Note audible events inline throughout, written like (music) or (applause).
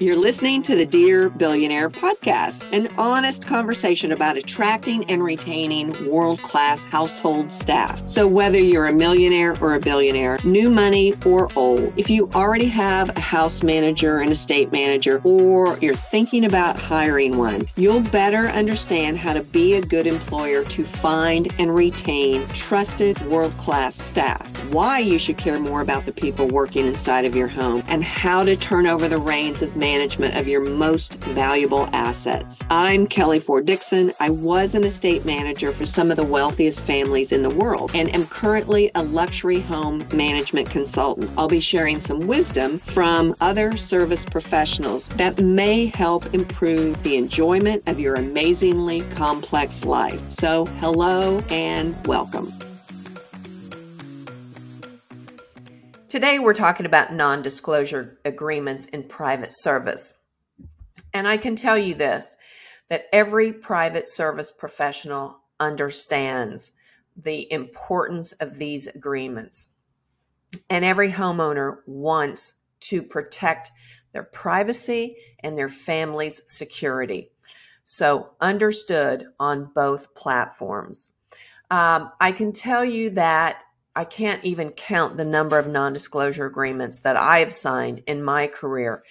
You're listening to the Dear Billionaire podcast, an honest conversation about attracting and retaining world class household staff. So, whether you're a millionaire or a billionaire, new money or old, if you already have a house manager, an estate manager, or you're thinking about hiring one, you'll better understand how to be a good employer to find and retain trusted world class staff, why you should care more about the people working inside of your home, and how to turn over the reins of management of your most valuable assets. I'm Kelly Ford Dixon. I was an estate manager for some of the wealthiest families in the world and am currently a luxury home management consultant. I'll be sharing some wisdom from other service professionals that may help improve the enjoyment of your amazingly complex life. So, hello and welcome. Today, we're talking about non disclosure agreements in private service. And I can tell you this that every private service professional understands the importance of these agreements. And every homeowner wants to protect their privacy and their family's security. So, understood on both platforms. Um, I can tell you that I can't even count the number of non disclosure agreements that I have signed in my career.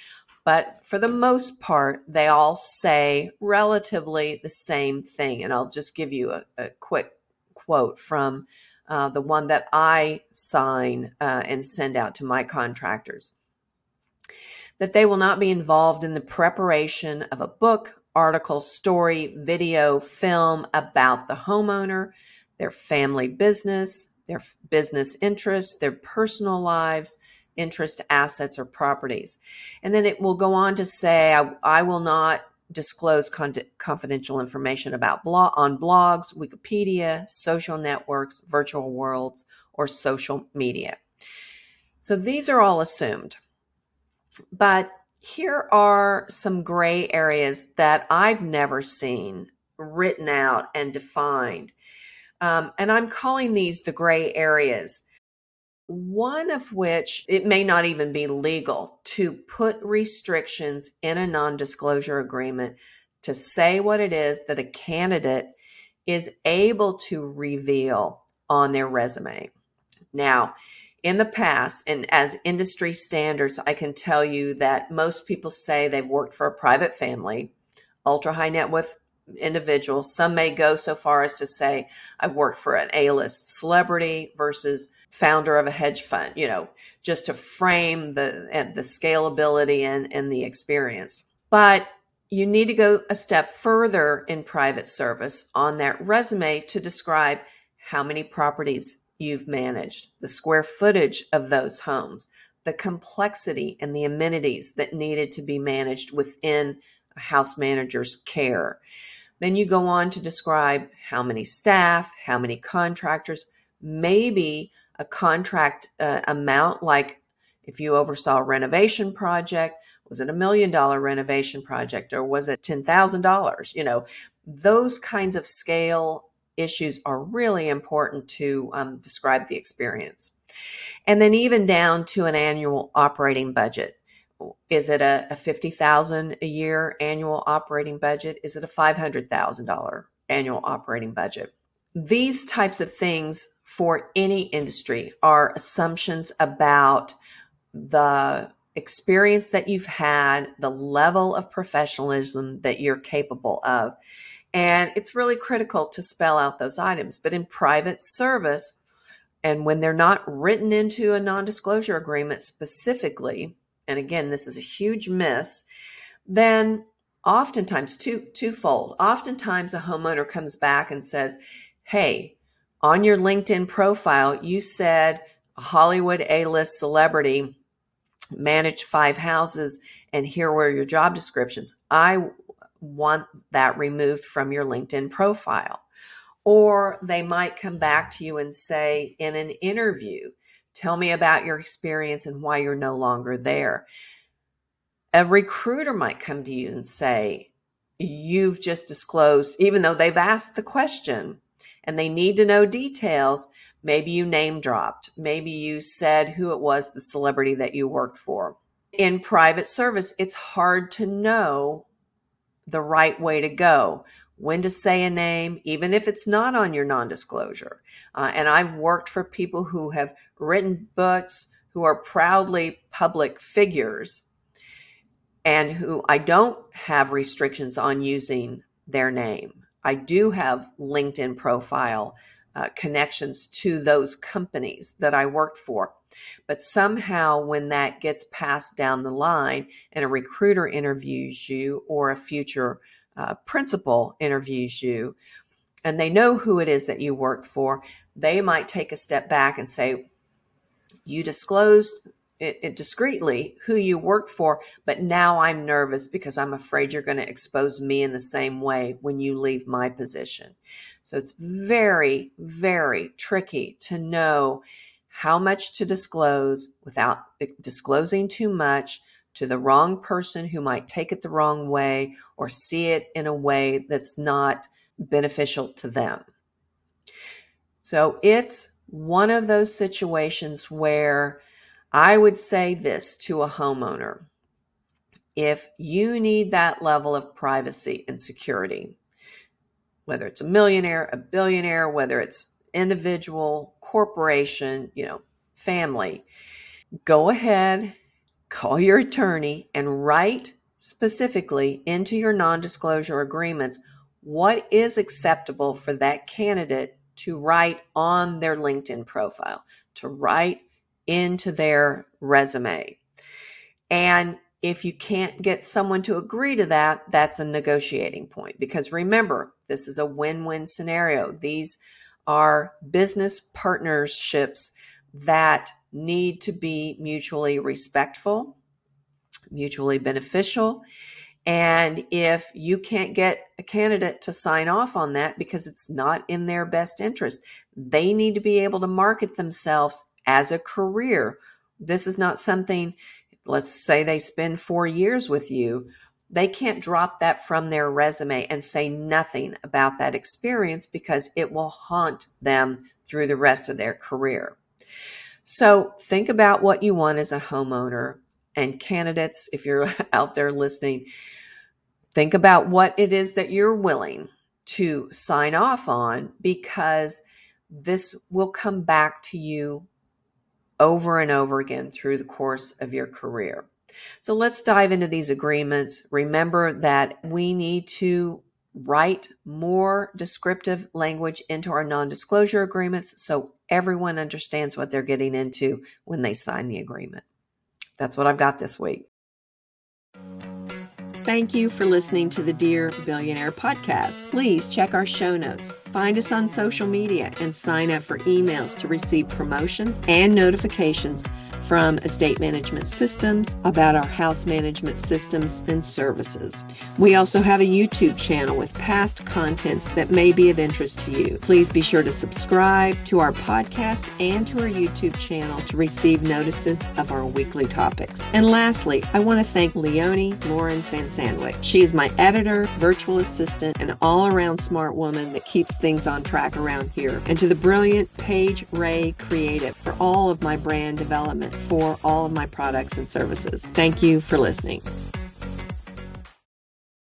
But for the most part, they all say relatively the same thing. And I'll just give you a, a quick quote from uh, the one that I sign uh, and send out to my contractors that they will not be involved in the preparation of a book, article, story, video, film about the homeowner, their family business, their business interests, their personal lives, interest, assets, or properties. And then it will go on to say, I, I will not disclose con- confidential information about blog on blogs, Wikipedia, social networks, virtual worlds, or social media. So these are all assumed. But here are some gray areas that I've never seen written out and defined um, and I'm calling these the gray areas. One of which it may not even be legal to put restrictions in a non disclosure agreement to say what it is that a candidate is able to reveal on their resume. Now, in the past, and as industry standards, I can tell you that most people say they've worked for a private family, ultra high net worth individuals. Some may go so far as to say, I've worked for an A list celebrity versus founder of a hedge fund, you know, just to frame the, the scalability and, and the experience. But you need to go a step further in private service on that resume to describe how many properties you've managed, the square footage of those homes, the complexity and the amenities that needed to be managed within a house manager's care. Then you go on to describe how many staff, how many contractors, maybe a contract uh, amount like if you oversaw a renovation project, was it a million dollar renovation project or was it $10,000? You know, those kinds of scale issues are really important to um, describe the experience. And then even down to an annual operating budget is it a, a 50000 a year annual operating budget? Is it a $500000 annual operating budget? These types of things for any industry are assumptions about the experience that you've had the level of professionalism that you're capable of. And it's really critical to spell out those items. But in private service and when they're not written into a non-disclosure agreement specifically and again, this is a huge miss, then oftentimes two twofold. Oftentimes a homeowner comes back and says, "Hey, on your LinkedIn profile, you said a Hollywood A-list celebrity managed five houses and here were your job descriptions. I want that removed from your LinkedIn profile." Or they might come back to you and say in an interview, Tell me about your experience and why you're no longer there. A recruiter might come to you and say, You've just disclosed, even though they've asked the question and they need to know details. Maybe you name dropped. Maybe you said who it was, the celebrity that you worked for. in private service, it's hard to know the right way to go, when to say a name, even if it's not on your non disclosure. Uh, and I've worked for people who have written books, who are proudly public figures, and who I don't have restrictions on using their name. I do have LinkedIn profile uh, connections to those companies that I worked for. But somehow, when that gets passed down the line and a recruiter interviews you or a future uh, principal interviews you, and they know who it is that you work for, they might take a step back and say, You disclosed it, it discreetly who you work for, but now I'm nervous because I'm afraid you're going to expose me in the same way when you leave my position. So it's very, very tricky to know how much to disclose without disclosing too much to the wrong person who might take it the wrong way or see it in a way that's not beneficial to them. So it's one of those situations where I would say this to a homeowner if you need that level of privacy and security, whether it's a millionaire, a billionaire, whether it's individual, corporation, you know, family, go ahead, call your attorney and write specifically into your non disclosure agreements what is acceptable for that candidate to write on their LinkedIn profile, to write into their resume. And if you can't get someone to agree to that, that's a negotiating point. Because remember, this is a win win scenario. These are business partnerships that need to be mutually respectful, mutually beneficial. And if you can't get a candidate to sign off on that because it's not in their best interest, they need to be able to market themselves as a career. This is not something, let's say they spend four years with you. They can't drop that from their resume and say nothing about that experience because it will haunt them through the rest of their career. So think about what you want as a homeowner and candidates, if you're (laughs) out there listening, think about what it is that you're willing to sign off on because this will come back to you over and over again through the course of your career. So let's dive into these agreements. Remember that we need to write more descriptive language into our non disclosure agreements so everyone understands what they're getting into when they sign the agreement. That's what I've got this week. Thank you for listening to the Dear Billionaire podcast. Please check our show notes, find us on social media, and sign up for emails to receive promotions and notifications from estate management systems, about our house management systems and services. We also have a YouTube channel with past contents that may be of interest to you. Please be sure to subscribe to our podcast and to our YouTube channel to receive notices of our weekly topics. And lastly, I want to thank Leonie Lawrence Van Sandwick. She is my editor, virtual assistant, and all around smart woman that keeps things on track around here. And to the brilliant Paige Ray Creative for all of my brand development for all of my products and services. Thank you for listening.